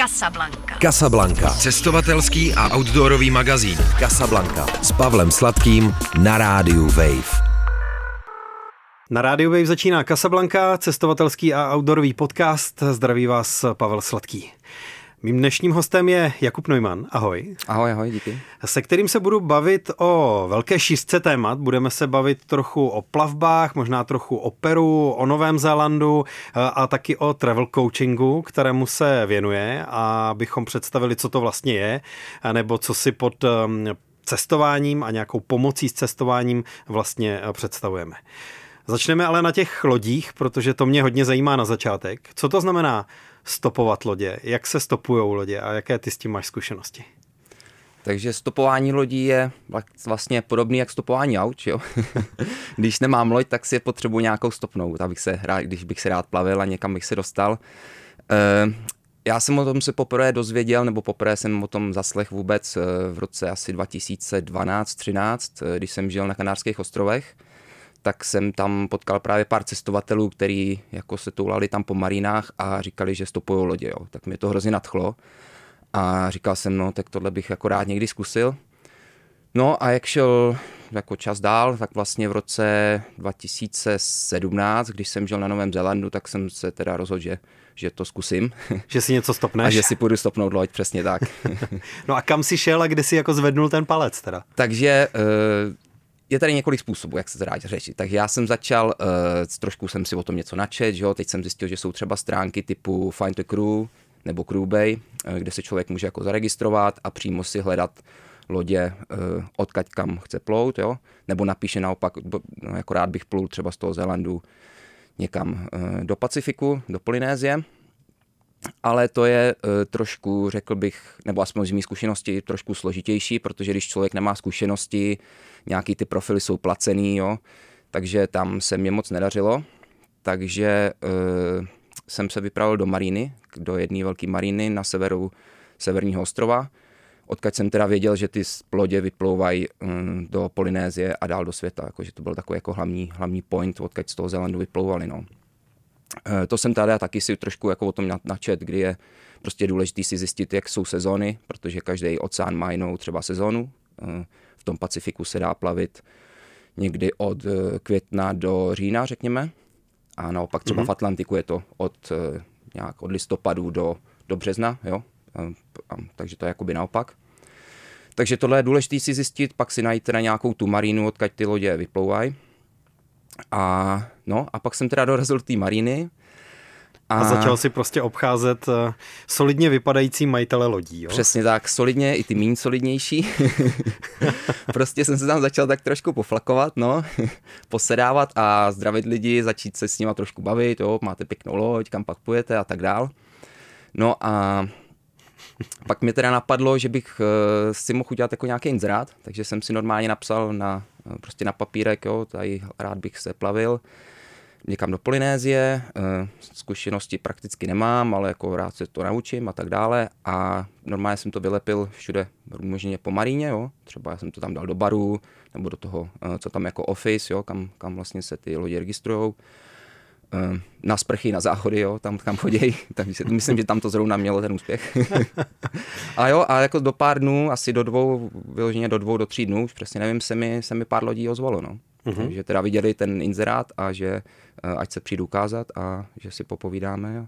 Casablanca. Casablanca. Cestovatelský a outdoorový magazín. Casablanca. S Pavlem Sladkým na rádiu Wave. Na rádiu Wave začíná Casablanca, cestovatelský a outdoorový podcast. Zdraví vás Pavel Sladký. Mým dnešním hostem je Jakub Neumann. Ahoj. Ahoj, ahoj, díky. Se kterým se budu bavit o velké šířce témat. Budeme se bavit trochu o plavbách, možná trochu o Peru, o Novém Zélandu a taky o travel coachingu, kterému se věnuje, a abychom představili, co to vlastně je, nebo co si pod um, cestováním a nějakou pomocí s cestováním vlastně představujeme. Začneme ale na těch lodích, protože to mě hodně zajímá na začátek. Co to znamená stopovat lodě? Jak se stopují lodě a jaké ty s tím máš zkušenosti? Takže stopování lodí je vlastně podobný jak stopování aut, jo? když nemám loď, tak si je potřebuji nějakou stopnout, abych se rád, když bych se rád plavil a někam bych se dostal. Uh, já jsem o tom se poprvé dozvěděl, nebo poprvé jsem o tom zaslech vůbec eh, v roce asi 2012-13, eh, když jsem žil na Kanárských ostrovech tak jsem tam potkal právě pár cestovatelů, který jako se toulali tam po marinách a říkali, že stopují lodě. Jo. Tak mě to hrozně nadchlo a říkal jsem, no tak tohle bych jako rád někdy zkusil. No a jak šel jako čas dál, tak vlastně v roce 2017, když jsem žil na Novém Zélandu, tak jsem se teda rozhodl, že, že to zkusím. Že si něco stopneš. A že si půjdu stopnout loď, přesně tak. no a kam si šel a kde si jako zvednul ten palec teda? Takže uh, je tady několik způsobů, jak se to dá řešit. Takže já jsem začal, uh, trošku jsem si o tom něco načet, že jo? teď jsem zjistil, že jsou třeba stránky typu Find a Crew nebo Crewbay, uh, kde se člověk může jako zaregistrovat a přímo si hledat lodě, uh, odkaď kam chce plout, jo? nebo napíše naopak, no, jako rád bych plul třeba z toho Zélandu někam uh, do Pacifiku, do Polynézie, ale to je uh, trošku, řekl bych, nebo aspoň z mých zkušenosti, trošku složitější, protože když člověk nemá zkušenosti, nějaký ty profily jsou placený, jo, takže tam se mě moc nedařilo, takže uh, jsem se vypravil do Maríny, do jedné velké Maríny na severu severního ostrova, odkud jsem teda věděl, že ty plodě vyplouvají um, do Polynézie a dál do světa, jakože to byl takový jako hlavní, hlavní point, odkud z toho Zélandu vyplouvali, no. Uh, to jsem tady taky si trošku jako o tom načet, kdy je prostě důležité si zjistit, jak jsou sezóny, protože každý oceán má jinou třeba sezónu. Uh, v tom Pacifiku se dá plavit někdy od eh, května do října, řekněme. A naopak třeba mm-hmm. v Atlantiku je to od, eh, nějak od listopadu do, do března, jo. A, takže to je jakoby naopak. Takže tohle je důležité si zjistit, pak si najít na nějakou tu marínu, odkud ty lodě vyplouvají. A, no, a pak jsem teda dorazil do té maríny a, a začal si prostě obcházet uh, solidně vypadající majitele lodí, jo? Přesně tak, solidně, i ty méně solidnější. prostě jsem se tam začal tak trošku poflakovat, no, posedávat a zdravit lidi, začít se s nima trošku bavit, jo, máte pěknou loď, kam pak půjdete a tak dál. No a pak mi teda napadlo, že bych uh, si mohl udělat jako nějaký inzerát, takže jsem si normálně napsal na, prostě na papírek, jo, tady rád bych se plavil někam do Polynézie, eh, zkušenosti prakticky nemám, ale jako rád se to naučím a tak dále a normálně jsem to vylepil všude možně po Maríně, jo. třeba jsem to tam dal do baru nebo do toho, eh, co tam jako office, jo, kam, kam vlastně se ty lodi registrují eh, na sprchy, na záchody, jo, tam kam chodí, takže myslím, že tam to zrovna mělo ten úspěch. a jo, a jako do pár dnů, asi do dvou, vyloženě do dvou, do tří dnů, už přesně nevím, se mi, se mi pár lodí ozvalo, no. Uh-huh. Že teda viděli ten inzerát a že eh, ať se přijdu ukázat a že si popovídáme.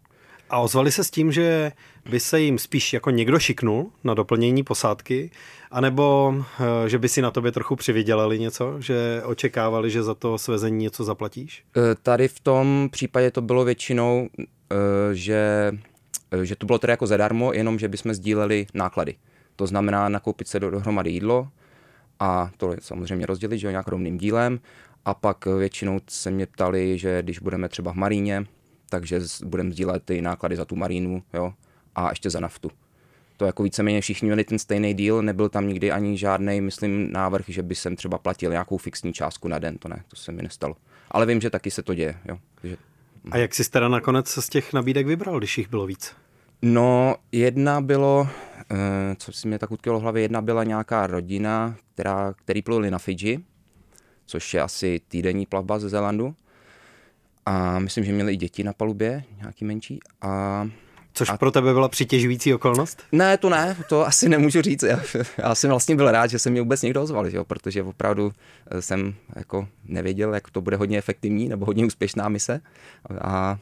A ozvali se s tím, že by se jim spíš jako někdo šiknul na doplnění posádky, anebo eh, že by si na tobě trochu přivydělali něco, že očekávali, že za to svezení něco zaplatíš? Eh, tady v tom případě to bylo většinou, že, že to bylo teda jako zadarmo, jenom že bychom sdíleli náklady. To znamená nakoupit se dohromady jídlo, a to samozřejmě rozdělit, že jo, nějak rovným dílem. A pak většinou se mě ptali, že když budeme třeba v Maríně, takže budeme sdílet ty náklady za tu marínu, jo, a ještě za naftu. To jako víceméně všichni měli ten stejný díl, nebyl tam nikdy ani žádný, myslím, návrh, že by jsem třeba platil nějakou fixní částku na den, to ne, to se mi nestalo. Ale vím, že taky se to děje, jo. Takže... A jak jsi teda nakonec z těch nabídek vybral, když jich bylo víc? No, jedna bylo, eh, co si mě tak utkvělo v hlavě, jedna byla nějaká rodina, která, který pluli na Fidži, což je asi týdenní plavba ze Zélandu. A myslím, že měli i děti na palubě, nějaký menší. A Což a... pro tebe byla přitěžující okolnost? Ne, to ne, to asi nemůžu říct. Já, já jsem vlastně byl rád, že se mě vůbec někdo ozval, jo, protože opravdu eh, jsem jako nevěděl, jak to bude hodně efektivní nebo hodně úspěšná mise a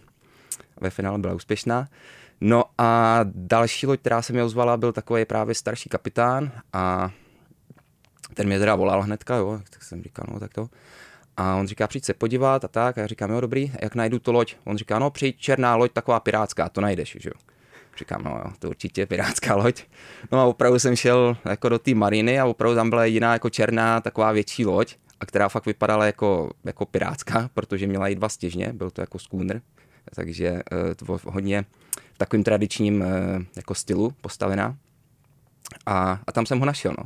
ve finále byla úspěšná. No a další loď, která se mi ozvala, byl takový právě starší kapitán a ten mě teda volal hnedka, jo, tak jsem říkal, no tak to. A on říká, přijď se podívat a tak. A já říkám, jo, dobrý, jak najdu tu loď? On říká, no, přijď černá loď, taková pirátská, to najdeš, že jo. Říkám, no jo, to určitě pirátská loď. No a opravdu jsem šel jako do té mariny a opravdu tam byla jediná jako černá, taková větší loď, a která fakt vypadala jako, jako pirátská, protože měla i dva stěžně, byl to jako schooner, takže eh, to bylo hodně takovým tradičním eh, jako stylu postavená. A, a tam jsem ho našel, no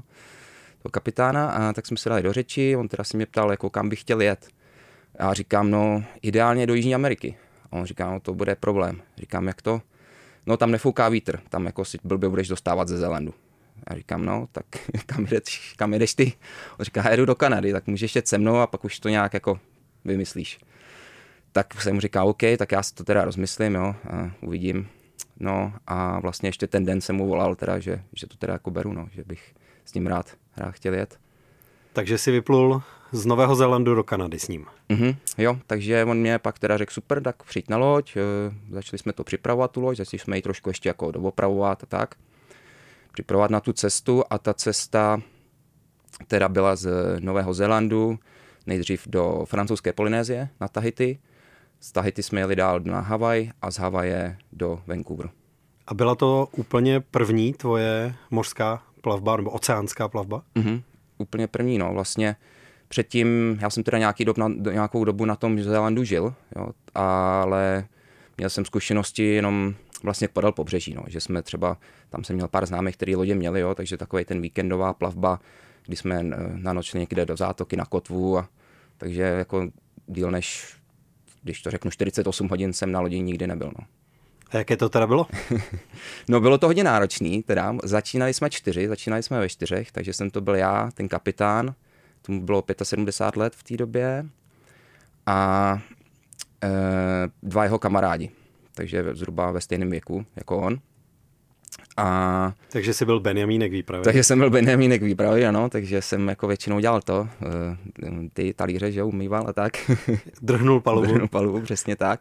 toho kapitána a tak jsme se dali do řeči, on teda si mě ptal, jako kam bych chtěl jet. Já říkám, no ideálně do Jižní Ameriky. A on říká, no to bude problém. Říkám, jak to? No tam nefouká vítr, tam jako si blbě budeš dostávat ze Zelandu. Já říkám, no, tak kam jdeš, kam jdeš ty? On říká, jedu do Kanady, tak můžeš jet se mnou a pak už to nějak jako vymyslíš. Tak jsem mu říkal, OK, tak já si to teda rozmyslím, jo, a uvidím. No a vlastně ještě ten den jsem mu volal teda, že, že to teda jako beru, no, že bych s ním rád rád chtěl jet. Takže si vyplul z Nového Zélandu do Kanady s ním. Mm-hmm, jo, takže on mě pak teda řekl super, tak přijď na loď, eh, začali jsme to připravovat tu loď, začali jsme ji trošku ještě jako doopravovat a tak. Připravovat na tu cestu a ta cesta teda byla z Nového Zélandu nejdřív do francouzské Polynézie na Tahiti. Z Tahiti jsme jeli dál na Havaj a z Havaje do Vancouveru. A byla to úplně první tvoje mořská plavba nebo oceánská plavba? Mm-hmm. Úplně první, no. Vlastně předtím, já jsem teda nějaký dob na, nějakou dobu na tom Zélandu žil, jo, ale měl jsem zkušenosti jenom vlastně podal pobřeží, no, že jsme třeba, tam jsem měl pár známých, který lodě měli, jo, takže takový ten víkendová plavba, kdy jsme eh, na noc někde do zátoky na kotvu, a, takže jako díl než, když to řeknu, 48 hodin jsem na lodi nikdy nebyl, no. A jaké to teda bylo? no bylo to hodně náročný, teda začínali jsme čtyři, začínali jsme ve čtyřech, takže jsem to byl já, ten kapitán, tomu bylo 75 let v té době a e, dva jeho kamarádi, takže zhruba ve stejném věku jako on. A, takže jsi byl Benjamínek výpravy. Takže jsem byl Benjamínek výpravy, ano, takže jsem jako většinou dělal to, e, ty talíře, že umýval a tak. Drhnul palubu. Drhnul palubu, přesně tak.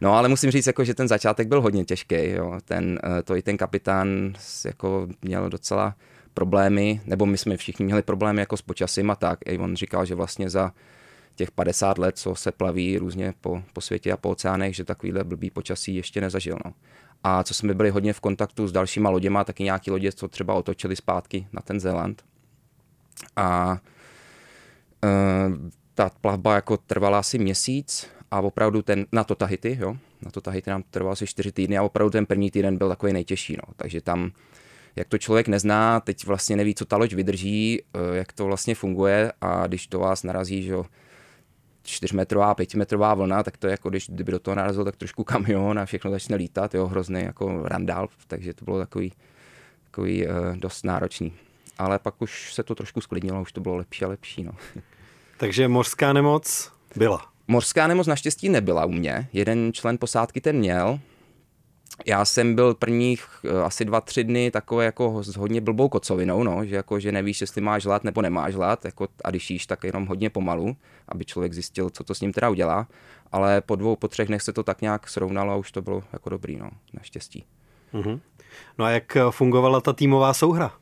No ale musím říct, jako, že ten začátek byl hodně těžký. Jo. Ten, eh, to i ten kapitán jako, měl docela problémy, nebo my jsme všichni měli problémy jako s počasím a tak. I on říkal, že vlastně za těch 50 let, co se plaví různě po, po světě a po oceánech, že takovýhle blbý počasí ještě nezažil. No. A co jsme byli hodně v kontaktu s dalšíma loděma, taky nějaký lodě, co třeba otočili zpátky na ten Zéland. A e, ta plavba jako trvala asi měsíc a opravdu ten, na to Tahiti, jo, na to Tahiti nám trvalo asi čtyři týdny a opravdu ten první týden byl takový nejtěžší, no. takže tam jak to člověk nezná, teď vlastně neví, co ta loď vydrží, eh, jak to vlastně funguje a když to vás narazí, že jo, čtyřmetrová, pětimetrová vlna, tak to je jako když kdyby do toho narazil tak trošku kamion a všechno začne lítat, jo, hrozný jako randál, takže to bylo takový, takový uh, dost náročný. Ale pak už se to trošku sklidnilo, už to bylo lepší a lepší. No. Takže mořská nemoc byla. Mořská nemoc naštěstí nebyla u mě. Jeden člen posádky ten měl. Já jsem byl prvních uh, asi dva, tři dny takové jako s hodně blbou kocovinou, no, že jako, že nevíš, jestli máš hlad nebo nemáš hlad, jako, a když jíš, tak jenom hodně pomalu, aby člověk zjistil, co to s ním teda udělá. Ale po dvou, po třech dnech se to tak nějak srovnalo a už to bylo jako dobrý, no, naštěstí. Mm-hmm. No a jak eh, fungovala ta týmová souhra?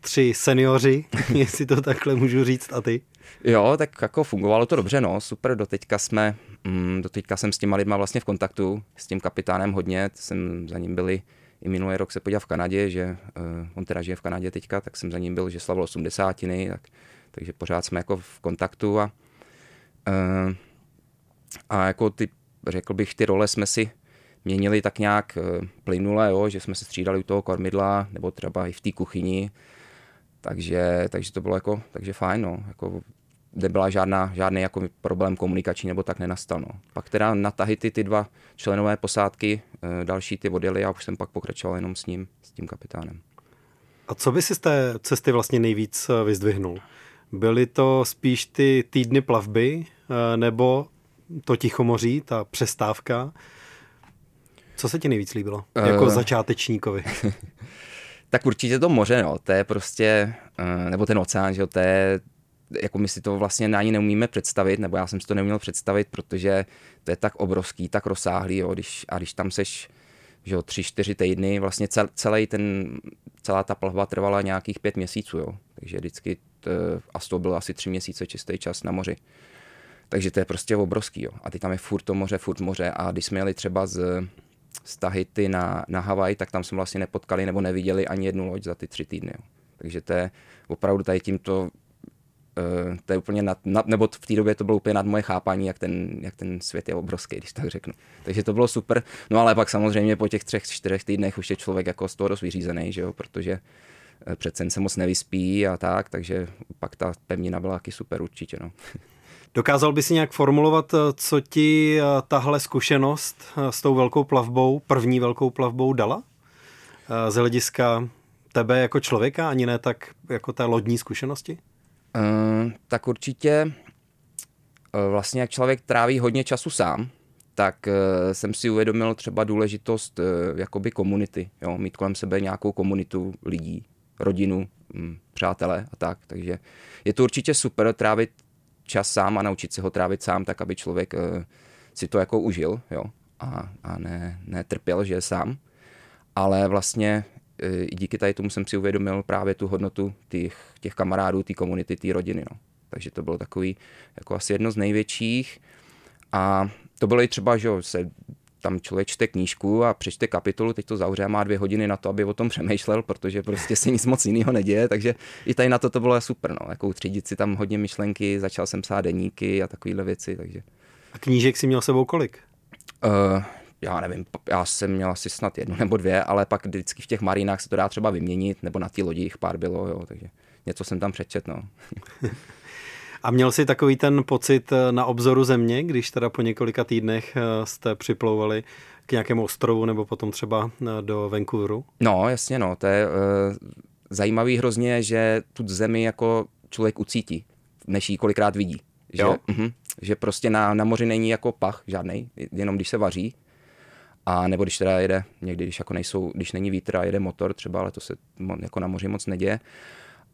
Tři seniori, jestli to takhle můžu říct, a ty? Jo, tak jako fungovalo to dobře, no, super, doteďka jsme, mm, doteďka jsem s těma lidma vlastně v kontaktu, s tím kapitánem hodně, jsem za ním byli i minulý rok se podíval v Kanadě, že uh, on teda žije v Kanadě teďka, tak jsem za ním byl, že slavil osmdesátiny, tak, takže pořád jsme jako v kontaktu a, uh, a jako ty, řekl bych, ty role jsme si měnili tak nějak uh, plynule, jo, že jsme se střídali u toho kormidla, nebo třeba i v té kuchyni, takže, takže to bylo jako, takže fajn, no, jako nebyla žádná, žádný jako problém komunikační nebo tak nenastal. No. Pak teda na Tahiti ty dva členové posádky, eh, další ty odjeli a už jsem pak pokračoval jenom s ním, s tím kapitánem. A co by si z té cesty vlastně nejvíc eh, vyzdvihnul? Byly to spíš ty týdny plavby eh, nebo to Tichomoří, ta přestávka? Co se ti nejvíc líbilo? Jako uh, začátečníkovi. tak určitě to moře, no. To je prostě, nebo ten oceán, že jo, to je, jako my si to vlastně ani neumíme představit, nebo já jsem si to neuměl představit, protože to je tak obrovský, tak rozsáhlý, jo, když, a když tam seš že jo, tři, čtyři týdny, vlastně cel, celý ten, celá ta plavba trvala nějakých pět měsíců, jo. takže vždycky to, a toho bylo asi tři měsíce čistý čas na moři. Takže to je prostě obrovský. Jo. A teď tam je furt to moře, furt moře. A když jsme jeli třeba z, z Tahiti na, na Havaj, tak tam jsme vlastně nepotkali nebo neviděli ani jednu loď za ty tři týdny. Jo. Takže to je opravdu tady tímto to je úplně nad, nad, nebo v té době to bylo úplně nad moje chápání, jak ten, jak ten svět je obrovský, když tak řeknu. Takže to bylo super. No ale pak samozřejmě po těch třech, čtyřech týdnech už je člověk jako z toho dost vyřízený, že jo, protože uh, přece se moc nevyspí a tak, takže pak ta pevnina byla taky super určitě, no. Dokázal by si nějak formulovat, eh, co ti tahle zkušenost s tou velkou plavbou, první velkou plavbou dala? Z hlediska tebe jako člověka, ani ne tak jako té lodní zkušenosti? Uh, tak určitě uh, vlastně jak člověk tráví hodně času sám, tak uh, jsem si uvědomil třeba důležitost jakoby komunity, jo, mít kolem sebe nějakou komunitu lidí, rodinu, um, přátelé a tak, takže je to určitě super trávit čas sám a naučit se ho trávit sám, tak aby člověk si to jako užil, jo, a, a ne, netrpěl, že je sám, ale vlastně i díky tady tomu jsem si uvědomil právě tu hodnotu těch, těch kamarádů, té komunity, té rodiny. No. Takže to bylo takový jako asi jedno z největších. A to bylo i třeba, že se tam člověk čte knížku a přečte kapitolu, teď to zavře a má dvě hodiny na to, aby o tom přemýšlel, protože prostě se nic moc jiného neděje, takže i tady na to to bylo super, no, jako utřídit si tam hodně myšlenky, začal jsem psát deníky a takovéhle věci, takže. A knížek si měl sebou kolik? Uh, já nevím, já jsem měl asi snad jednu nebo dvě, ale pak vždycky v těch marinách se to dá třeba vyměnit, nebo na té lodi jich pár bylo, jo, takže něco jsem tam přečet, no. A měl jsi takový ten pocit eh, na obzoru země, když teda po několika týdnech eh, jste připlouvali k nějakému ostrovu nebo potom třeba eh, do Vancouveru? No, jasně, no, to je uh, zajímavý hrozně, že tu zemi jako člověk ucítí, než ji kolikrát vidí. Že, uh-huh, že prostě na, na moři není jako pach žádný, jenom když se vaří, a nebo když teda jede, někdy, když jako nejsou, když není vítr a jede motor třeba, ale to se jako na moři moc neděje.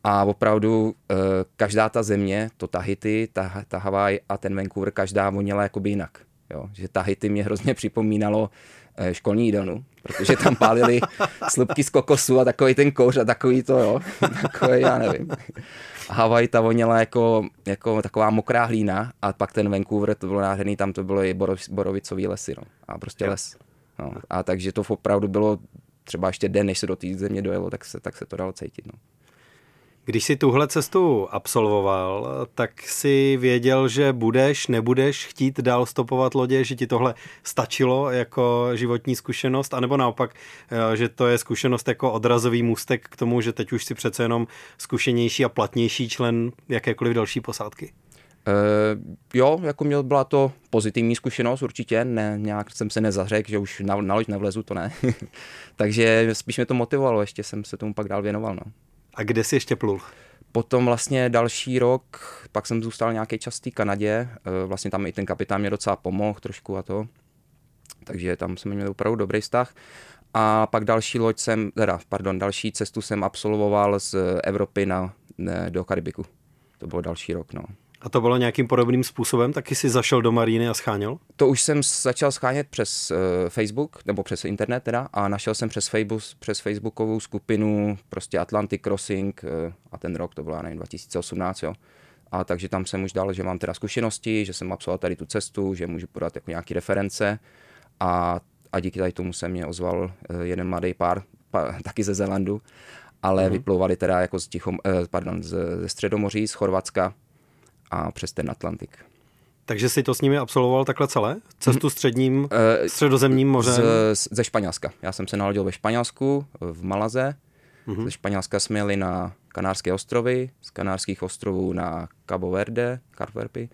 A opravdu eh, každá ta země, to Tahiti, ta, ta Havaj a ten Vancouver, každá voněla jakoby jinak. Jo? Že Tahiti mě hrozně připomínalo eh, školní jídelnu, protože tam pálili slupky z kokosu a takový ten kouř a takový to, jo, takový, já nevím. Havaj ta voněla jako, jako taková mokrá hlína a pak ten Vancouver, to bylo nádherný, tam to bylo i borovicový lesy, no. A prostě jo. les. No. A takže to opravdu bylo třeba ještě den, než se do té země dojelo, tak se, tak se to dalo cítit. No. Když si tuhle cestu absolvoval, tak si věděl, že budeš, nebudeš chtít dál stopovat lodě, že ti tohle stačilo jako životní zkušenost, anebo naopak, eh, že to je zkušenost jako odrazový můstek k tomu, že teď už si přece jenom zkušenější a platnější člen jakékoliv další posádky? Uh, jo, jako měl byla to pozitivní zkušenost určitě, ne, nějak jsem se nezařekl, že už na, na loď nevlezu, to ne. Takže spíš mě to motivovalo, ještě jsem se tomu pak dál věnoval. No. A kde jsi ještě plul? Potom vlastně další rok, pak jsem zůstal nějaký čas v té Kanadě, uh, vlastně tam i ten kapitán mě docela pomohl trošku a to, takže tam jsme měli opravdu dobrý vztah. A pak další loď jsem, teda, pardon, další cestu jsem absolvoval z Evropy na, ne, do Karibiku. To bylo další rok, no. A to bylo nějakým podobným způsobem? Taky si zašel do Maríny a scháněl? To už jsem začal schánět přes uh, Facebook, nebo přes internet teda, a našel jsem přes, Facebook, přes Facebookovou skupinu prostě Atlantic Crossing uh, a ten rok, to bylo, nevím, 2018, jo. A takže tam jsem už dal, že mám teda zkušenosti, že jsem absolvoval tady tu cestu, že můžu podat jako nějaké reference a, a díky tady tomu se mě ozval uh, jeden mladý pár, pár taky ze Zelandu, ale mm-hmm. vyplouvali teda jako z, Tichom, uh, pardon, z, ze Středomoří, z Chorvatska, a přes ten Atlantik. Takže si to s nimi absolvoval takhle celé? Cestu středním, uh, středozemním mořem? Z, ze Španělska. Já jsem se narodil ve Španělsku, v Malaze. Uh-huh. Ze Španělska jsme jeli na Kanárské ostrovy, z Kanárských ostrovů na Cabo Verde, Carverpy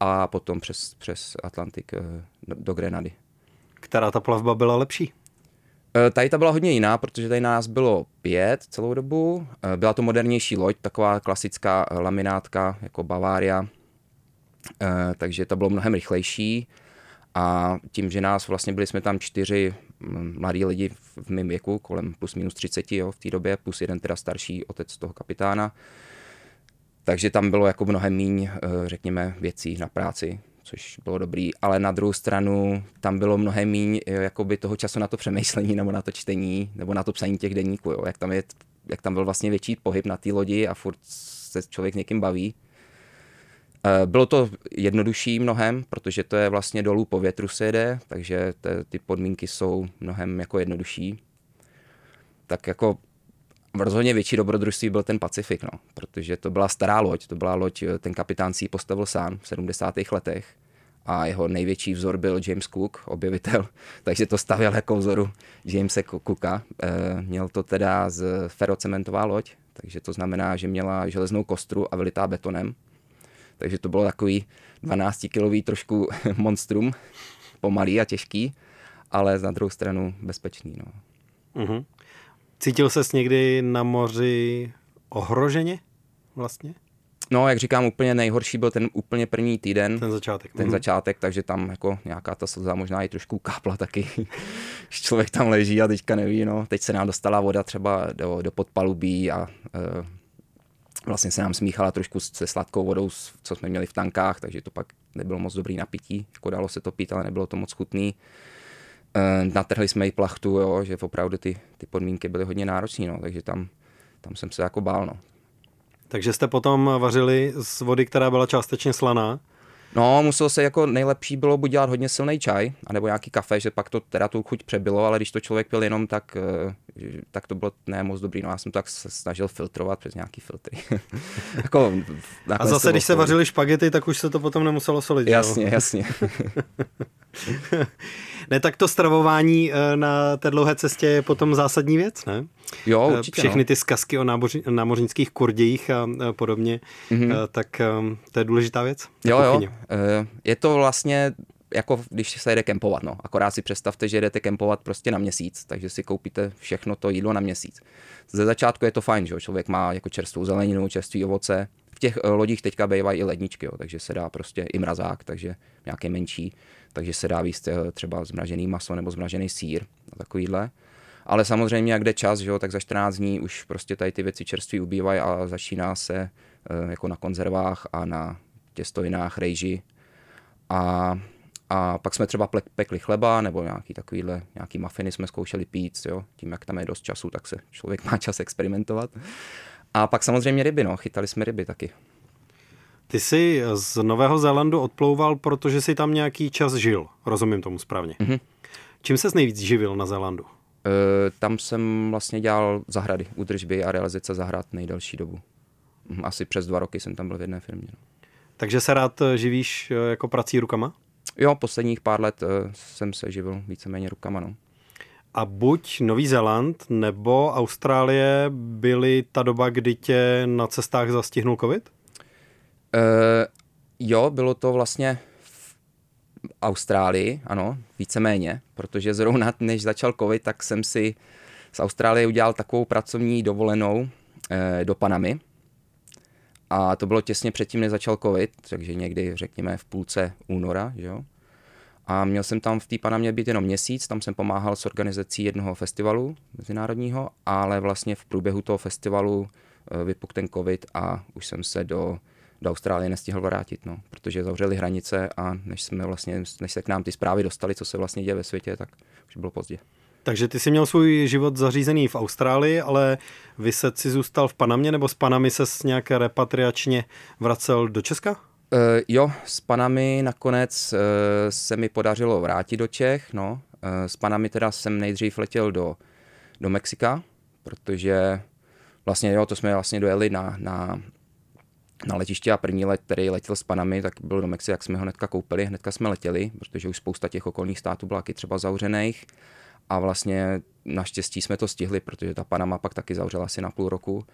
a potom přes, přes Atlantik do, do Grenady. Která ta plavba byla lepší? Eh, tady ta byla hodně jiná, protože tady nás bylo pět celou dobu. Eh, byla to modernější loď, taková klasická eh, laminátka jako Bavaria, takže to bylo mnohem rychlejší. A tím, že nás vlastně byli jsme tam čtyři mladí lidi v mém věku, kolem plus minus 30 jo, v té době, plus jeden teda starší otec toho kapitána. Takže tam bylo jako mnohem míň, řekněme, věcí na práci, což bylo dobrý, ale na druhou stranu tam bylo mnohem míň jakoby toho času na to přemýšlení nebo na to čtení nebo na to psaní těch denníků, jo. Jak, tam je, jak tam byl vlastně větší pohyb na té lodi a furt se člověk někým baví. Eh, bylo to jednodušší mnohem, protože to je vlastně dolů po větru se jede, takže ty podmínky jsou mnohem jako jednodušší. Tak jako rozhodně větší dobrodružství byl ten Pacifik, no, protože to byla stará loď, to byla loď, eh, ten kapitán si ji postavil sám v 70. letech a jeho největší vzor byl James Cook, objevitel, takže to stavěl jako vzoru Jamese Cooka. E, měl to teda z ferocementová loď, takže to znamená, že měla železnou kostru a vylitá betonem. Takže to bylo takový 12-kilový trošku monstrum, pomalý a těžký, ale na druhou stranu bezpečný. No. Uh-huh. Cítil ses někdy na moři ohroženě vlastně? No, jak říkám, úplně nejhorší byl ten úplně první týden. Ten začátek. Ten mm. začátek, takže tam jako nějaká ta slza možná i trošku kápla taky. člověk tam leží a teďka neví, no. Teď se nám dostala voda třeba do, do podpalubí a e, vlastně se nám smíchala trošku se sladkou vodou, co jsme měli v tankách, takže to pak nebylo moc dobrý napití. Jako dalo se to pít, ale nebylo to moc chutný. E, natrhli jsme i plachtu, jo, že opravdu ty, ty podmínky byly hodně náročné, no, takže tam, tam jsem se jako bál. No. Takže jste potom vařili z vody, která byla částečně slaná? No, muselo se jako nejlepší bylo buď dělat hodně silný čaj, anebo nějaký kafe, že pak to teda tu chuť přebylo, ale když to člověk pil jenom, tak, eh, tak to bylo ne moc dobrý. No, já jsem to tak se snažil filtrovat přes nějaký filtry. jako, A zase, když se vařili špagety, tak už se to potom nemuselo solit. Jasně, jo? jasně. ne, tak to stravování eh, na té dlouhé cestě je potom zásadní věc, ne? Jo, eh, určitě. Všechny no. ty zkazky o náboři, námořnických kurdějích a podobně, mm-hmm. tak to je důležitá věc. Jo, jo. Je to vlastně jako když se jede kempovat, no. Akorát si představte, že jedete kempovat prostě na měsíc, takže si koupíte všechno to jídlo na měsíc. Ze začátku je to fajn, že člověk má jako čerstvou zeleninu, čerstvý ovoce. V těch lodích teďka bývají i ledničky, jo, takže se dá prostě i mrazák, takže nějaké menší, takže se dá výst třeba zmražený maso nebo zmražený sír a takovýhle. Ale samozřejmě, jak jde čas, že jo, tak za 14 dní už prostě tady ty věci čerství ubývají a začíná se eh, jako na konzervách a na těstojinách, rejži. A, a pak jsme třeba pekli chleba nebo nějaký takovýhle, nějaký mafiny jsme zkoušeli pít, jo. Tím, jak tam je dost času, tak se člověk má čas experimentovat. A pak samozřejmě ryby, no, chytali jsme ryby taky. Ty jsi z Nového Zélandu odplouval, protože jsi tam nějaký čas žil, rozumím tomu správně. Mm-hmm. Čím ses nejvíc živil na Zélandu? E, tam jsem vlastně dělal zahrady, údržby a realizace zahrad nejdelší dobu. Hm, asi přes dva roky jsem tam byl v jedné firmě. No. Takže se rád eh, živíš eh, jako prací rukama? Jo, posledních pár let jsem se živil víceméně rukama. No. A buď Nový Zéland nebo Austrálie byly ta doba, kdy tě na cestách zastihnul covid? E, jo, bylo to vlastně Austrálii, ano, víceméně, protože zrovna než začal covid, tak jsem si z Austrálie udělal takovou pracovní dovolenou eh, do Panamy. A to bylo těsně předtím, než začal covid, takže někdy, řekněme, v půlce února, jo. A měl jsem tam v té Panamě být jenom měsíc, tam jsem pomáhal s organizací jednoho festivalu mezinárodního, ale vlastně v průběhu toho festivalu eh, vypukl ten covid a už jsem se do do Austrálie nestihl vrátit, no, protože zavřeli hranice a než, jsme vlastně, než se k nám ty zprávy dostali, co se vlastně děje ve světě, tak už bylo pozdě. Takže ty jsi měl svůj život zařízený v Austrálii, ale vy se si zůstal v Panamě, nebo s Panami se nějak repatriačně vracel do Česka? Uh, jo, s Panami nakonec uh, se mi podařilo vrátit do Čech. No. Uh, s Panami teda jsem nejdřív letěl do, do Mexika, protože vlastně jo, to jsme vlastně dojeli na, na na letiště a první let, který letěl s Panami, tak byl do Mexika, jak jsme ho hnedka koupili, hnedka jsme letěli, protože už spousta těch okolních států byla taky třeba zavřených a vlastně naštěstí jsme to stihli, protože ta Panama pak taky zavřela asi na půl roku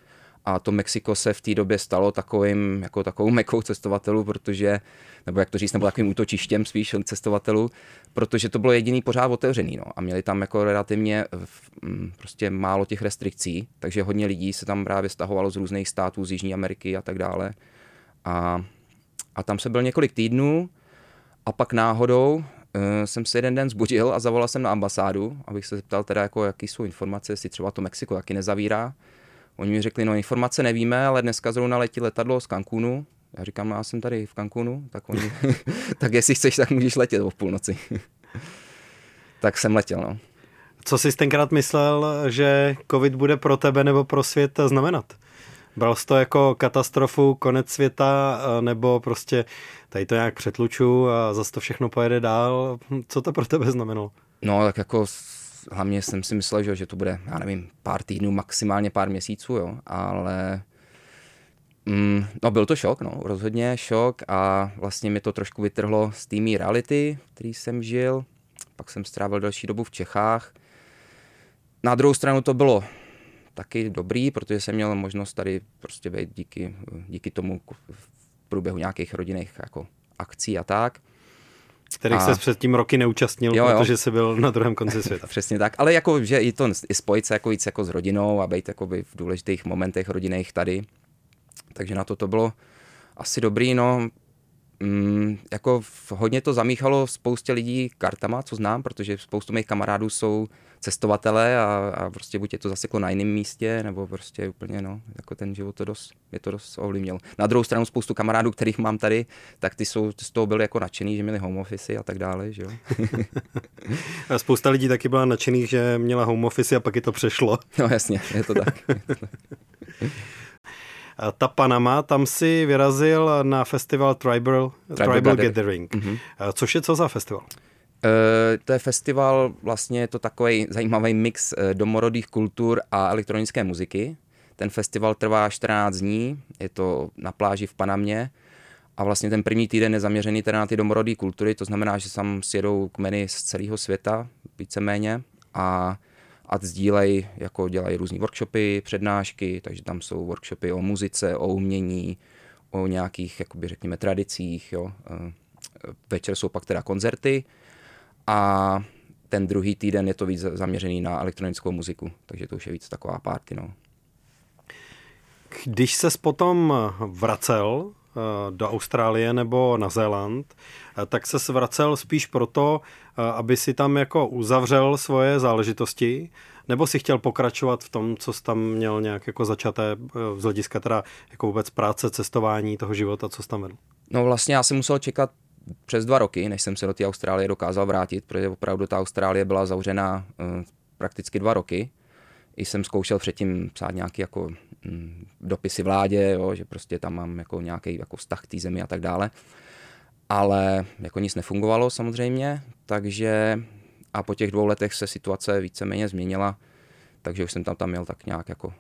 a to Mexiko se v té době stalo takovým, jako takovou mekou cestovatelů, protože, nebo jak to říct, nebo takovým útočištěm spíš cestovatelů, protože to bylo jediný pořád otevřený, no, a měli tam jako relativně mm, prostě málo těch restrikcí, takže hodně lidí se tam právě stahovalo z různých států, z Jižní Ameriky a tak dále. A, a tam se byl několik týdnů a pak náhodou uh, jsem se jeden den zbudil a zavolal jsem na ambasádu, abych se zeptal teda, jako, jaký jsou informace, jestli třeba to Mexiko taky nezavírá. Oni mi řekli, no informace nevíme, ale dneska zrovna letí letadlo z Cancúnu. Já říkám, já jsem tady v Cancúnu, tak oni, tak jestli chceš, tak můžeš letět o půlnoci. tak jsem letěl, no. Co jsi tenkrát myslel, že covid bude pro tebe nebo pro svět znamenat? Bral jsi to jako katastrofu, konec světa, nebo prostě tady to nějak přetluču a zase to všechno pojede dál? Co to pro tebe znamenalo? No, tak jako hlavně jsem si myslel, že, že to bude, já nevím, pár týdnů, maximálně pár měsíců, jo, ale mm, no byl to šok, no, rozhodně šok a vlastně mi to trošku vytrhlo z té reality, který jsem žil, pak jsem strávil další dobu v Čechách. Na druhou stranu to bylo taky dobrý, protože jsem měl možnost tady prostě být díky, díky tomu v průběhu nějakých rodinných jako akcí a tak. Kterých a... se předtím roky neúčastnil, jo, jo. protože jsi byl na druhém konci světa. Přesně tak, ale jako, že i to i spojit se jako víc jako s rodinou a být jako v důležitých momentech rodinných tady. Takže na to to bylo asi dobrý, no mm, jako hodně to zamíchalo spoustě lidí kartama, co znám, protože spoustu mých kamarádů jsou cestovatelé a, a prostě buď je to zaseklo na jiném místě, nebo prostě úplně, no, jako ten život to dost, je to dost ovlivnil. Na druhou stranu spoustu kamarádů, kterých mám tady, tak ty jsou z toho byli jako nadšený, že měli home office a tak dále, že jo. a spousta lidí taky byla nadšených, že měla home office a pak je to přešlo. No jasně, je to tak. Je to tak. Ta Panama, tam si vyrazil na festival Tribal, Tribal, Tribal Gathering. Mm-hmm. Což je co za festival? Uh, to je festival, vlastně je to takový zajímavý mix uh, domorodých kultur a elektronické muziky. Ten festival trvá 14 dní, je to na pláži v Panamě a vlastně ten první týden je zaměřený teda na ty domorodé kultury, to znamená, že tam sjedou kmeny z celého světa, víceméně, a a sdílejí, jako dělají různé workshopy, přednášky, takže tam jsou workshopy o muzice, o umění, o nějakých, jakoby řekněme, tradicích, jo. Eh, večer jsou pak teda koncerty a ten druhý týden je to víc zaměřený na elektronickou muziku, takže to už je víc taková party, no. Když ses potom vracel eh, do Austrálie nebo na Zéland, eh, tak se vracel spíš proto, aby si tam jako uzavřel svoje záležitosti, nebo si chtěl pokračovat v tom, co jsi tam měl nějak jako začaté eh, z hlediska teda jako vůbec práce, cestování toho života, co jsi tam vedl? No vlastně já jsem musel čekat přes dva roky, než jsem se do té Austrálie dokázal vrátit, protože opravdu ta Austrálie byla zavřená uh, prakticky dva roky. I jsem zkoušel předtím psát nějaký jako mm, dopisy vládě, jo, že prostě tam mám jako nějaký jako vztah k té zemi a tak dále ale jako nic nefungovalo samozřejmě, takže a po těch dvou letech se situace víceméně změnila, takže už jsem tam tam měl tak nějak jako,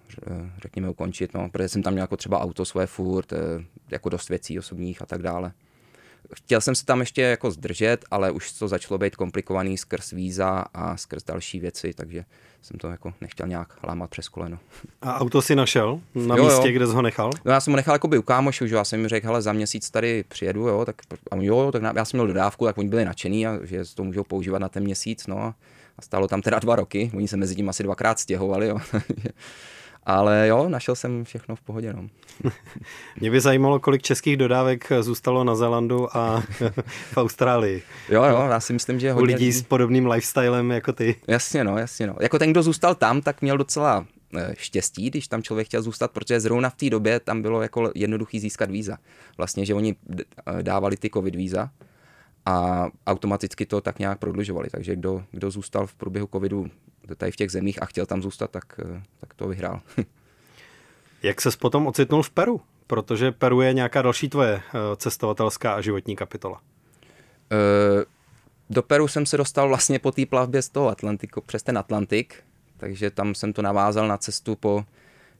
řekněme, ukončit, no, protože jsem tam měl jako třeba auto své furt, eh, jako dost věcí osobních a tak dále. Chtěl jsem se tam ještě jako zdržet, ale už to začalo být komplikovaný skrz víza a skrz další věci, takže jsem to jako nechtěl nějak lámat přes koleno. A auto si našel na jo, místě, jo. kde jsi ho nechal? No já jsem ho nechal jako by u kámošů, že já jsem jim řekl, hele, za měsíc tady přijedu, jo, tak a jo, tak já jsem měl dodávku, tak oni byli nadšení a že to můžou používat na ten měsíc, no a stálo tam teda dva roky, oni se mezi tím asi dvakrát stěhovali, jo. Ale jo, našel jsem všechno v pohodě. No. Mě by zajímalo, kolik českých dodávek zůstalo na Zelandu a v Austrálii. Jo, jo, já si myslím, že hodně... U lidí s podobným lifestylem jako ty. Jasně, no, jasně, no. Jako ten, kdo zůstal tam, tak měl docela eh, štěstí, když tam člověk chtěl zůstat, protože zrovna v té době tam bylo jako jednoduchý získat víza. Vlastně, že oni eh, dávali ty covid víza a automaticky to tak nějak prodlužovali. Takže kdo, kdo zůstal v průběhu covidu tady v těch zemích a chtěl tam zůstat, tak, eh, tak to vyhrál. Jak ses potom ocitnul v Peru? Protože Peru je nějaká další tvoje eh, cestovatelská a životní kapitola. E, do Peru jsem se dostal vlastně po té plavbě z toho Atlantiku, přes ten Atlantik, takže tam jsem to navázal na cestu po,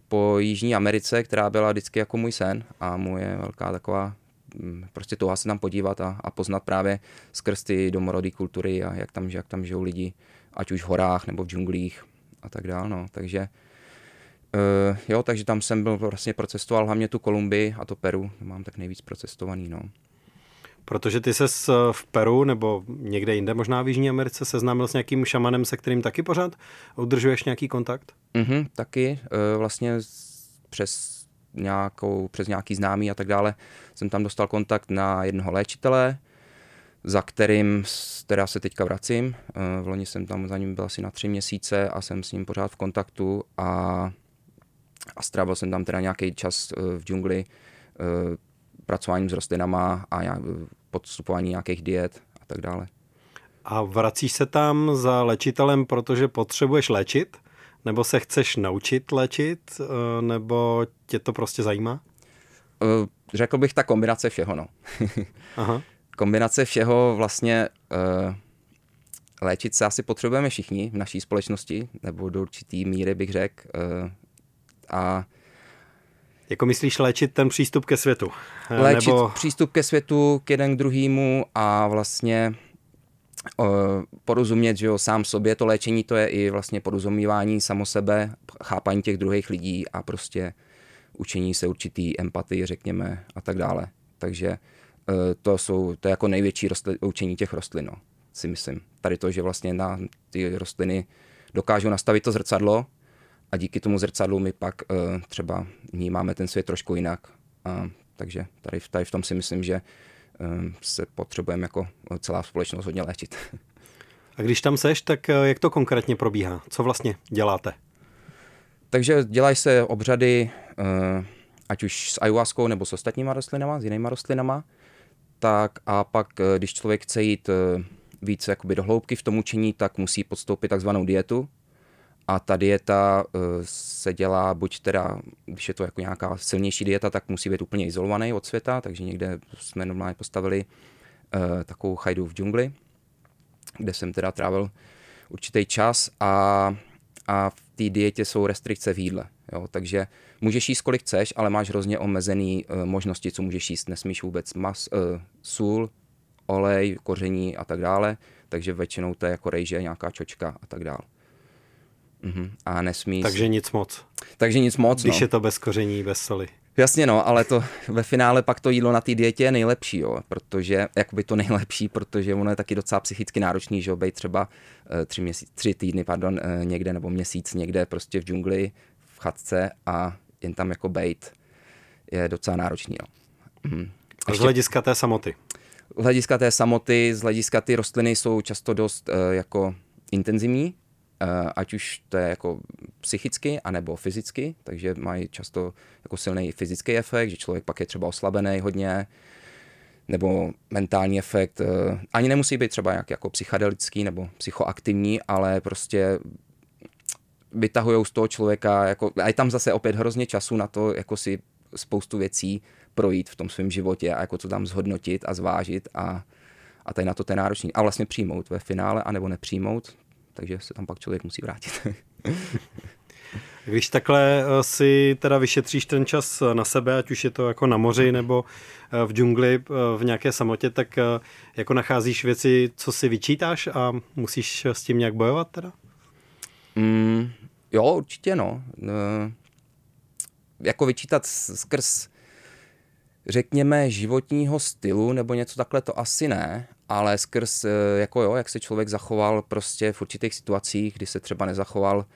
po Jižní Americe, která byla vždycky jako můj sen a moje velká taková mm, prostě toho se tam podívat a, a poznat právě skrz ty domorodé kultury a jak tam, jak tam žijou lidi ať už v horách nebo v džunglích a tak dále. No. Takže uh, jo, takže tam jsem byl vlastně procestoval hlavně tu Kolumbii a to Peru, mám tak nejvíc procestovaný. No. Protože ty se v Peru nebo někde jinde, možná v Jižní Americe, seznámil s nějakým šamanem, se kterým taky pořád udržuješ nějaký kontakt? Mhm, taky. Uh, vlastně přes nějakou, přes nějaký známý a tak dále jsem tam dostal kontakt na jednoho léčitele, za kterým teda se teďka vracím. V loni jsem tam za ním byl asi na tři měsíce a jsem s ním pořád v kontaktu a, a strávil jsem tam teda nějaký čas v džungli pracováním s rostlinama a podstupování nějakých diet a tak dále. A vracíš se tam za léčitelem, protože potřebuješ léčit? Nebo se chceš naučit léčit? Eh, nebo tě to prostě zajímá? Eh, řekl bych ta kombinace všeho, no. Aha. Kombinace všeho vlastně uh, léčit se asi potřebujeme všichni v naší společnosti, nebo do určitý míry bych řekl. Uh, a jako myslíš léčit ten přístup ke světu? Léčit nebo... přístup ke světu, k jeden k druhému a vlastně porozumět, že jo, sám sobě, to léčení to je i vlastně porozumívání samo sebe, chápání těch druhých lidí a prostě učení se určitý empatii, řekněme, a tak dále. Takže to jsou, to je jako největší učení těch rostlin, no, si myslím. Tady to, že vlastně na ty rostliny dokážou nastavit to zrcadlo a díky tomu zrcadlu my pak e, třeba vnímáme ten svět trošku jinak. A, takže tady, tady v tom si myslím, že Ehm, se potřebujeme jako celá společnost hodně léčit. A když tam seš, tak eh, jak to konkrétně probíhá? Co vlastně děláte? Takže dělají se obřady, eh, ať už s ayahuaskou nebo s ostatníma rostlinama, s jinýma rostlinama, tak a pak, eh, když člověk chce jít více jakoby do hloubky v tom učení, tak musí podstoupit takzvanou dietu, a ta dieta uh, se dělá buď teda, když je to jako nějaká silnější dieta, tak musí být úplně izolovaný od světa, takže někde jsme normálně postavili takovou chajdu v džungli, kde jsem teda trávil určitý čas a, a v té dietě jsou restrikce v jídle. Jo? Takže můžeš jíst kolik chceš, ale máš hrozně omezený uh, možnosti, co můžeš jíst. Nesmíš vůbec mas, uh, sůl, olej, koření a tak dále, takže většinou to je jako rejže, nějaká čočka a tak dále. Mm-hmm. A nesmí... Takže nic moc. Takže nic moc, Když no. je to bez koření, bez soli. Jasně no, ale to ve finále pak to jídlo na té dietě je nejlepší, jo, protože, jakoby to nejlepší, protože ono je taky docela psychicky náročný, že jo, být třeba uh, tři, měsíc, tři týdny, pardon, někde nebo měsíc někde prostě v džungli, chatce a jen tam jako bejt je docela náročný, jo. Mhm. A z hlediska té samoty? Z hlediska té samoty, z hlediska ty rostliny jsou často dost uh, jako intenzivní, Eh, ať už to je jako psychicky, anebo fyzicky, takže mají často jako silný fyzický efekt, že člověk pak je třeba oslabený hodně, nebo mentální efekt. Eh, ani nemusí být třeba nějak jako psychedelický nebo psychoaktivní, ale prostě vytahují z toho člověka, jako, a je tam zase opět hrozně času na to, jako si spoustu věcí projít v tom svém životě a jako to tam zhodnotit a zvážit a, a tady na to ten náročný. A vlastně přijmout ve finále, anebo nepřijmout, takže se tam pak člověk musí vrátit. Když takhle eh, si teda vyšetříš ten čas na sebe, ať už je to jako na moři nebo eh, v džungli, eh, v nějaké samotě, tak jako nacházíš věci, co si vyčítáš a musíš s tím nějak bojovat teda? Mm, jo, určitě no. Jako vyčítat skrz řekněme životního stylu nebo něco takhle to asi ne, ale skrz, eh, jako jo, jak se člověk zachoval prostě v určitých situacích, kdy se třeba nezachoval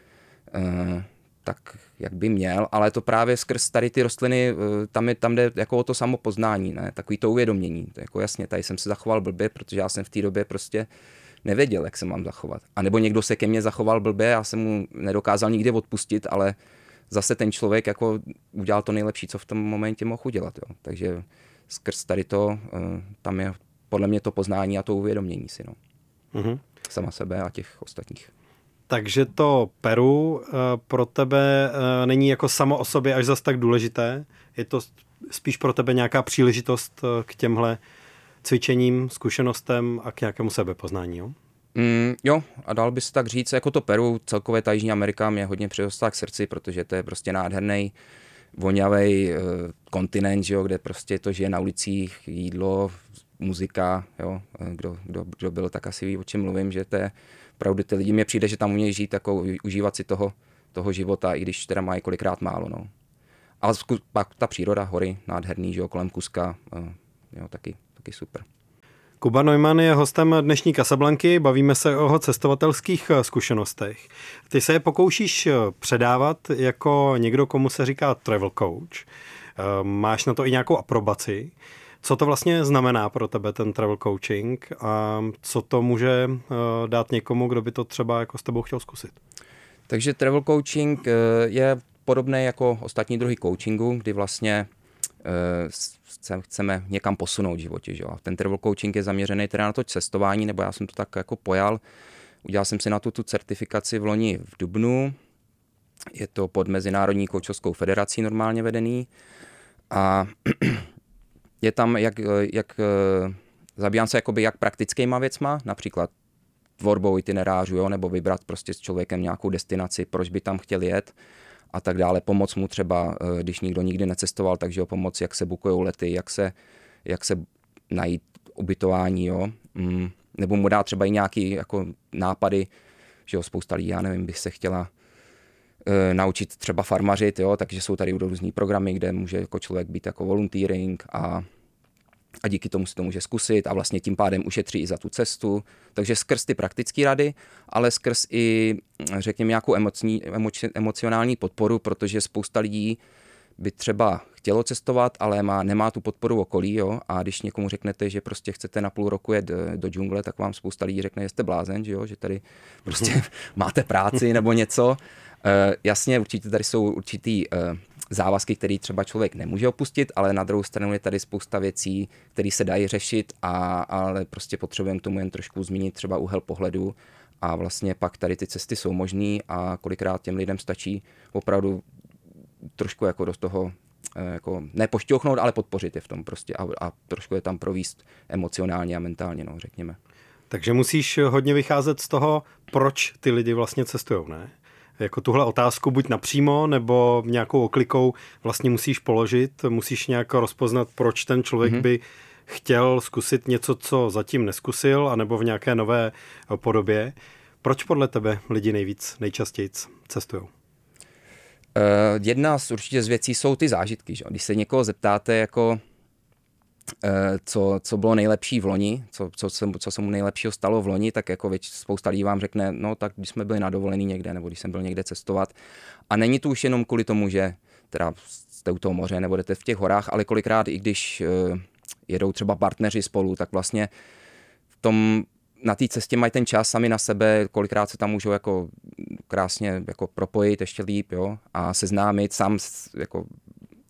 uh, tak, jak by měl, ale to právě skrz tady ty rostliny, uh, tam, je, tam jde jako o to samopoznání, ne? takový to uvědomění. To jako jasně, tady jsem se zachoval blbě, protože já jsem v té době prostě nevěděl, jak se mám zachovat. A nebo někdo se ke mně zachoval blbě, já jsem mu nedokázal nikdy odpustit, ale zase ten člověk jako udělal to nejlepší, co v tom momentě mohl udělat. Jo. Takže skrz tady to, uh, tam je podle mě to poznání a to uvědomění si, no. Mm-hmm. Sama sebe a těch ostatních. Takže to Peru uh, pro tebe uh, není jako samo o sobě až zas tak důležité. Je to spíš pro tebe nějaká příležitost k těmhle cvičením, zkušenostem a k nějakému sebepoznání, jo? Mm, jo, a dal by se tak říct, jako to Peru, celkově ta Jižní Amerika mě hodně přirostla k srdci, protože to je prostě nádherný, vonavý uh, kontinent, že jo, kde prostě to žije na ulicích, jídlo, muzika, jo, kdo, kdo, kdo byl, tak asi ví, o čem mluvím, že to je pravdu, ty lidi, mě přijde, že tam umějí žít, jako užívat si toho, toho života, i když teda mají kolikrát málo, no. Ale pak ta příroda, hory, nádherný, že jo, kolem Kuska, jo, taky, taky super. Kuba Neumann je hostem dnešní Kasablanky, bavíme se o jeho cestovatelských zkušenostech. Ty se je pokoušíš předávat jako někdo, komu se říká travel coach. Máš na to i nějakou aprobaci. Co to vlastně znamená pro tebe ten travel coaching a co to může dát někomu, kdo by to třeba jako s tebou chtěl zkusit? Takže travel coaching je podobné jako ostatní druhy coachingu, kdy vlastně chceme někam posunout v životě. Že jo? Ten travel coaching je zaměřený teda na to cestování, nebo já jsem to tak jako pojal. Udělal jsem si na tu, tu certifikaci v loni v Dubnu. Je to pod Mezinárodní koučovskou federací normálně vedený. A je tam, jak, jak zabývám se jakoby jak praktickýma věcma, například tvorbou itinerářů, jo, nebo vybrat prostě s člověkem nějakou destinaci, proč by tam chtěl jet a tak dále. Pomoc mu třeba, eh, když nikdo nikdy necestoval, takže jo, pomoc, jak se bukují lety, jak se, jak se najít ubytování, jo. Mm, nebo mu dá třeba i nějaký jako nápady, že jo, spousta lidí, já nevím, bych se chtěla e, naučit třeba farmařit, jo, takže jsou tady různý programy, kde může jako člověk být jako volunteering a a díky tomu si to může zkusit a vlastně tím pádem ušetří i za tu cestu. Takže skrz ty praktické rady, ale skrz i, řekněme, nějakou emocní, emoci, emocionální podporu, protože spousta lidí by třeba chtělo cestovat, ale má, nemá tu podporu okolí, jo? a když někomu řeknete, že prostě chcete na půl roku jet do, do džungle, tak vám spousta lidí řekne, že jste blázen, že, jo? že tady prostě máte práci nebo něco. E, jasně, určitě tady jsou určitý e, závazky, které třeba člověk nemůže opustit, ale na druhou stranu je tady spousta věcí, které se dají řešit, a, ale prostě potřebujeme tomu jen trošku zmínit třeba úhel pohledu a vlastně pak tady ty cesty jsou možné a kolikrát těm lidem stačí opravdu trošku jako do toho eh, jako nepošťouchnout, ale podpořit je v tom prostě a, a trošku je tam províst emocionálně a mentálně, no, řekněme. Takže musíš hodně vycházet z toho, proč ty lidi vlastně cestují, ne? Jako tuhle otázku buď napřímo nebo nějakou oklikou vlastně musíš položit, musíš nějak rozpoznat, proč ten člověk mm-hmm. by chtěl zkusit něco, co zatím neskusil, anebo v nějaké nové podobě. Proč podle tebe lidi nejvíc, nejčastěji cestují? Uh, jedna z určitě z věcí jsou ty zážitky. Že? Když se někoho zeptáte, jako co, co bylo nejlepší v loni, co, co, se, co se mu nejlepšího stalo v loni, tak jako věč, spousta lidí vám řekne, no tak když jsme byli na dovolený někde, nebo když jsem byl někde cestovat. A není to už jenom kvůli tomu, že teda jste u toho moře nebo jdete v těch horách, ale kolikrát i když uh, jedou třeba partneři spolu, tak vlastně v tom na té cestě mají ten čas sami na sebe, kolikrát se tam můžou jako krásně jako propojit ještě líp, jo, a seznámit sám jako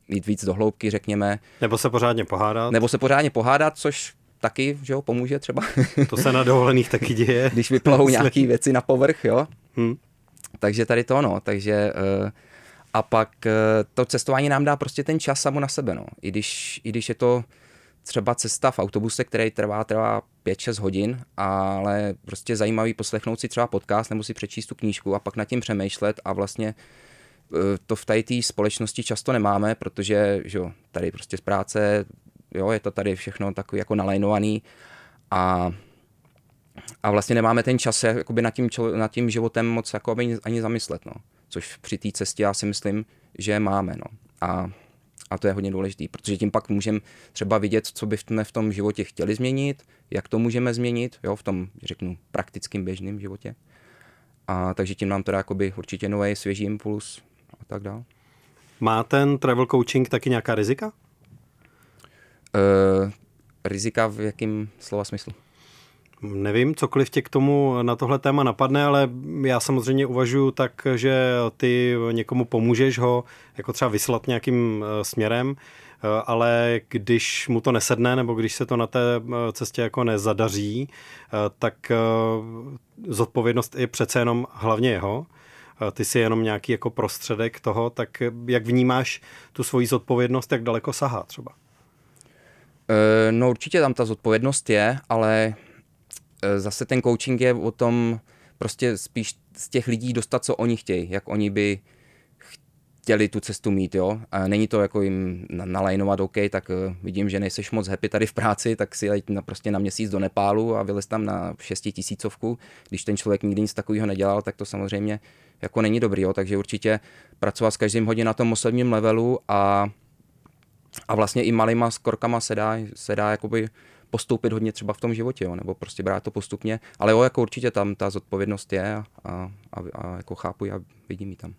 jít víc do hloubky, řekněme. Nebo se pořádně pohádat. Nebo se pořádně pohádat, což taky, že jo, pomůže třeba. To se na dovolených taky děje. Když vyplavou nějaké věci na povrch, jo. Hmm. Takže tady to, no, takže uh, a pak uh, to cestování nám dá prostě ten čas samo na sebe, no. I když, i když je to třeba cesta v autobuse, který trvá, trvá 5-6 hodin, ale prostě zajímavý poslechnout si třeba podcast nebo si přečíst tu knížku a pak nad tím přemýšlet a vlastně Eh, to v tady té společnosti často nemáme, protože že jo, tady prostě z práce, jo, je to tady všechno takový jako nalajnovaný a a vlastně nemáme ten čas jakoby nad, tím, nad tím životem moc jako ani, ani zamyslet, no. Což při té cestě já si myslím, že máme, no. A, a to je hodně důležité, protože tím pak můžeme třeba vidět, co bychom v tom životě chtěli změnit, jak to můžeme změnit, jo, v tom, řeknu, praktickým běžným životě. A takže tím nám jakoby určitě nový svěží impuls a tak dále. Má ten travel coaching taky nějaká rizika? Uh, rizika v jakém slova smyslu? Nevím, cokoliv tě k tomu na tohle téma napadne, ale já samozřejmě uvažuji tak, že ty někomu pomůžeš ho jako třeba vyslat nějakým eh, směrem, eh, ale když mu to nesedne nebo když se to na té cestě jako nezadaří, tak zodpovědnost je přece jenom hlavně jeho ty jsi jenom nějaký jako prostředek toho, tak jak vnímáš tu svoji zodpovědnost, jak daleko sahá třeba? E, no určitě tam ta zodpovědnost je, ale e, zase ten coaching je o tom prostě spíš z těch lidí dostat, co oni chtějí, jak oni by chtěli tu cestu mít, jo. A není to jako jim nalajnovat, OK, tak uh, vidím, že nejseš moc happy tady v práci, tak si leď na, prostě na měsíc do Nepálu a vylez tam na šestitisícovku. Když ten člověk nikdy nic takového nedělal, tak to samozřejmě jako není dobrý, jo. takže určitě pracovat s každým hodně na tom osobním levelu a, a vlastně i malýma skorkama se dá, se dá jakoby postoupit hodně třeba v tom životě, jo, nebo prostě brát to postupně, ale jo, jako určitě tam ta zodpovědnost je a, a, a jako chápu a vidím ji tam.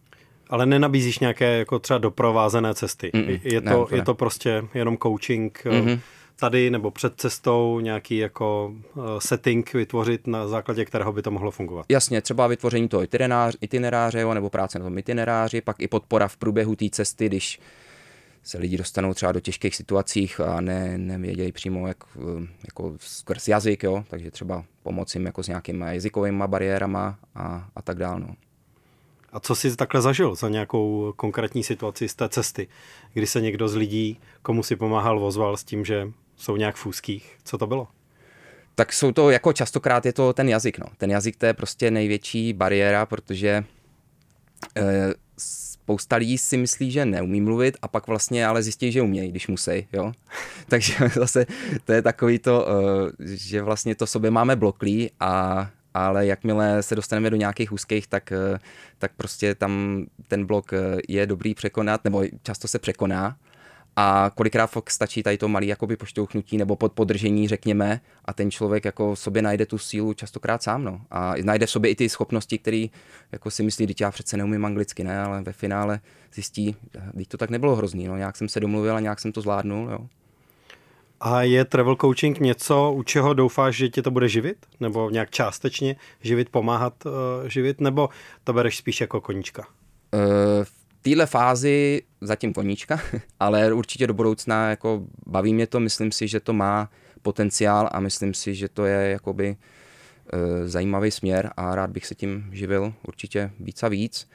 Ale nenabízíš nějaké jako třeba doprovázené cesty. Mm-mm, je, to, ne, je to prostě jenom coaching, mm-hmm. tady nebo před cestou nějaký jako uh, setting vytvořit, na základě kterého by to mohlo fungovat. Jasně, třeba vytvoření toho itineráře, itineráře jo, nebo práce na tom itineráři, pak i podpora v průběhu té cesty, když se lidi dostanou třeba do těžkých situacích a ne, nevědějí přímo jak, eh, jako skrz jazyk, jo? takže třeba pomoci jim jako s nějakými jazykovými bariérama a, a tak dále. No. A co jsi takhle zažil za nějakou konkrétní situaci z té cesty, kdy se někdo z lidí, komu si pomáhal, ozval s tím, že jsou nějak v úzkých? Co to bylo? Tak jsou to, jako častokrát je to ten jazyk. No. Ten jazyk to je prostě největší bariéra, protože e, spousta lidí si myslí, že neumí mluvit a pak vlastně ale zjistí, že umějí, když musí, jo. Takže zase to je takový to, e, že vlastně to sobě máme bloklí a ale jakmile se dostaneme do nějakých úzkých, tak, eh, tak prostě tam ten blok eh, je dobrý překonat, nebo často se překoná. A kolikrát fakt stačí tady to malé jakoby pošťouchnutí nebo pod podržení, řekněme, a ten člověk jako v sobě najde tu sílu častokrát sám, no. A najde v sobě i ty schopnosti, které jako si myslí, že já přece neumím anglicky, ne, ale ve finále zjistí, teď to tak nebylo hrozný, no, nějak jsem se domluvil a nějak jsem to zvládnul, jo. A je travel coaching něco, u čeho doufáš, že tě to bude živit? Nebo nějak částečně živit, pomáhat uh, živit? Nebo to bereš spíš jako koníčka? Uh, v téhle fázi zatím koníčka, ale určitě do budoucna jako baví mě to, myslím si, že to má potenciál a myslím si, že to je jakoby uh, zajímavý směr a rád bych se tím živil určitě víc a víc.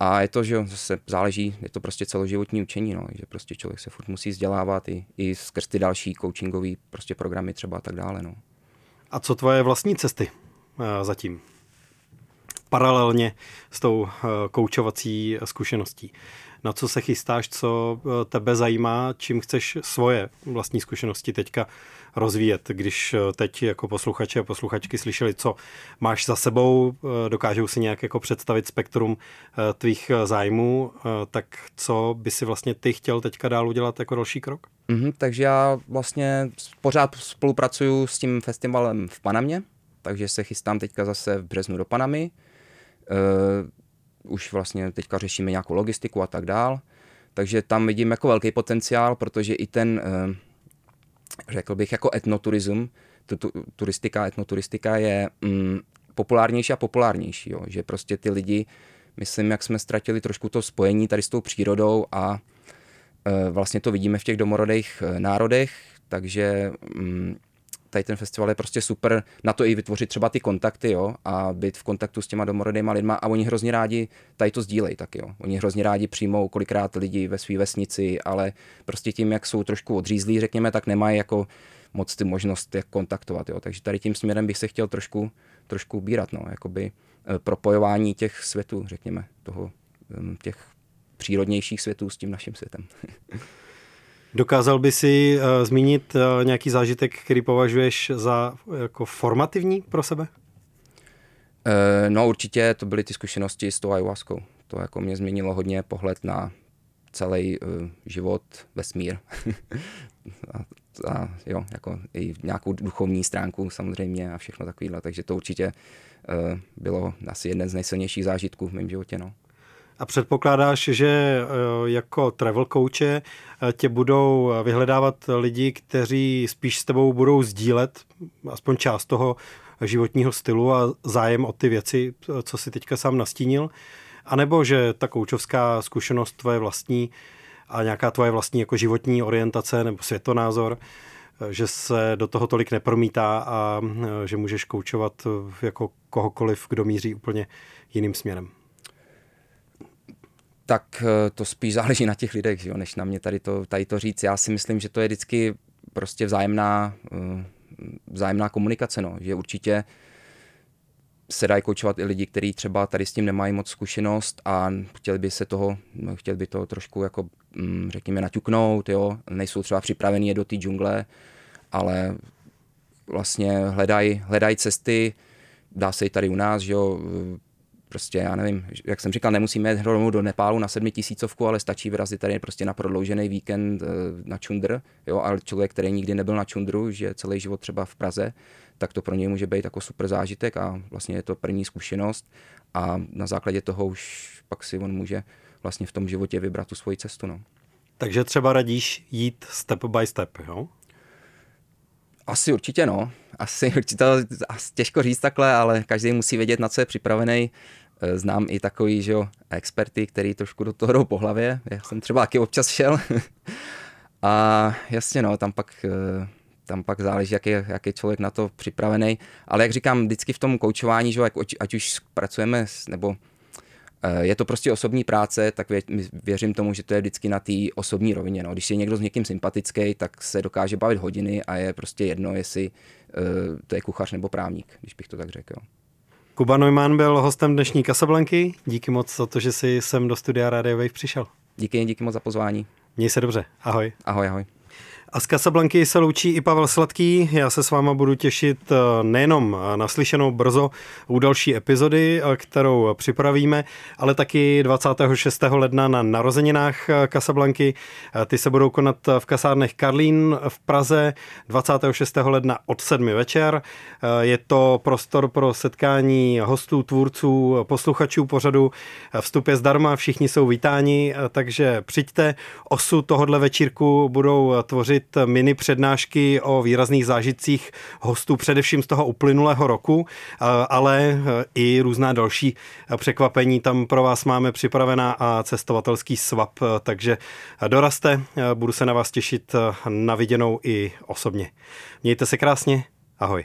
A je to, že zase záleží, je to prostě celoživotní učení, no, že prostě člověk se furt musí vzdělávat i, i skrz ty další coachingové prostě programy třeba a tak dále. No. A co tvoje vlastní cesty uh, zatím? Paralelně s tou uh, koučovací zkušeností na co se chystáš, co eh, tebe zajímá, čím chceš svoje vlastní zkušenosti teďka rozvíjet. Když eh, teď jako posluchači a posluchačky slyšeli, co máš za sebou, eh, dokážou si nějak jako představit spektrum tvých zájmů, tak co by si vlastně ty chtěl teďka dál udělat jako další krok? Mm-hmm, takže já vlastně pořád spolupracuju s tím festivalem v Panamě, takže se chystám teďka zase v březnu do Panamy už vlastně teďka řešíme nějakou logistiku a tak dál. Takže tam vidím jako velký potenciál, protože i ten, eh, řekl bych, jako etnoturism, turistika, etnoturistika je mm, populárnější a populárnější, jo. že prostě ty lidi, myslím, jak jsme ztratili trošku to spojení tady s tou přírodou a e, vlastně to vidíme v těch domorodých eh, národech, takže mm, tady ten festival je prostě super na to i vytvořit třeba ty kontakty, jo, a být v kontaktu s těma domorodýma lidma a oni hrozně rádi tady to sdílej taky, jo. Oni hrozně rádi přijmou kolikrát lidi ve své vesnici, ale prostě tím, jak jsou trošku odřízlí, řekněme, tak nemají jako moc ty možnost, jak kontaktovat, jo. Takže tady tím směrem bych se chtěl trošku, trošku ubírat, no, jakoby eh, propojování těch světů, řekněme, toho, těch přírodnějších světů s tím naším světem. Dokázal by si uh, zmínit uh, nějaký zážitek, který považuješ za jako formativní pro sebe? No určitě to byly ty zkušenosti s tou ayahuaskou. To jako mě změnilo hodně pohled na celý uh, život, vesmír. a, a jo, jako i nějakou duchovní stránku samozřejmě a všechno takovýhle. Takže to určitě uh, bylo asi jeden z nejsilnějších zážitků v mém životě. No. A předpokládáš, že eh, jako travel coache eh, tě budou vyhledávat lidi, kteří spíš s tebou budou sdílet aspoň část toho životního stylu a zájem o ty věci, co si teďka sám nastínil, a nebo že ta koučovská zkušenost tvoje vlastní a nějaká tvoje vlastní jako životní orientace nebo světonázor, eh, že se do toho tolik nepromítá a že můžeš koučovat jako kohokoliv, kdo míří úplně jiným směrem tak eh, to spíš záleží na těch lidech, jo, než na mě tady to, tady to říct. Já si myslím, že to je vždycky prostě vzájemná, eh, vzájemná komunikace, no, že určitě se dají koučovat i lidi, kteří třeba tady s tím nemají moc zkušenost a chtěli by se toho, no, chtěli by to trošku jako, mm, řekněme, naťuknout, jo, nejsou třeba připravení je do té džungle, ale vlastně hledají hledaj cesty, dá se i tady u nás, že jo, prostě, já nevím, jak jsem říkal, nemusíme jít rovnou do Nepálu na sedmi tisícovku, ale stačí vyrazit tady prostě na prodloužený víkend eh, na Čundr, jo, ale člověk, který nikdy nebyl na Čundru, že celý život třeba v Praze, tak to pro něj může být jako super zážitek a vlastně je to první zkušenost a na základě toho už pak si on může vlastně v tom životě vybrat tu svoji cestu, no. Takže třeba radíš jít step by step, jo? Asi určitě no. Asi určitě, těžko říct takhle, ale každý musí vědět, na co je připravený. Eh, znám i takový, že jo, experty, který trošku do toho jdou po hlavě. Já jsem třeba taky občas šel. a jasně no, tam pak, eh, tam pak záleží, jak je, jak je člověk na to připravený. Ale jak říkám, vždycky v tom koučování, že jo, ať už pracujeme, nebo eh, je to prostě osobní práce, tak věřím tomu, že to je vždycky na té osobní rovině. No. Když je někdo s někým sympatický, tak se dokáže bavit hodiny a je prostě jedno, jestli to je kuchař nebo právník, když bych to tak řekl. Kuba Neumann byl hostem dnešní Kasablanky. Díky moc za to, že jsi sem do studia Radio Wave přišel. Díky, díky moc za pozvání. Měj se dobře. Ahoj. Ahoj, ahoj. A z Casablanky se loučí i Pavel Sladký. Já se s váma budu těšit eh, nejenom na slyšenou brzo u další epizody, eh, kterou připravíme, ale taky 26. ledna na narozeninách eh, Casablanky. Ty se budou konat v kasárnech Karlín v Praze 26. ledna od 7 večer. Je to prostor pro setkání hostů, tvůrců, posluchačů pořadu. Vstup je zdarma, všichni jsou vítáni, takže přijďte. Osu tohohle večírku budou tvořit mini přednášky o výrazných zážitcích hostů především z toho uplynulého roku, ale i různá další překvapení tam pro vás máme připravená a cestovatelský swap, takže doraste, budu se na vás těšit na viděnou i osobně. Mějte se krásně, ahoj.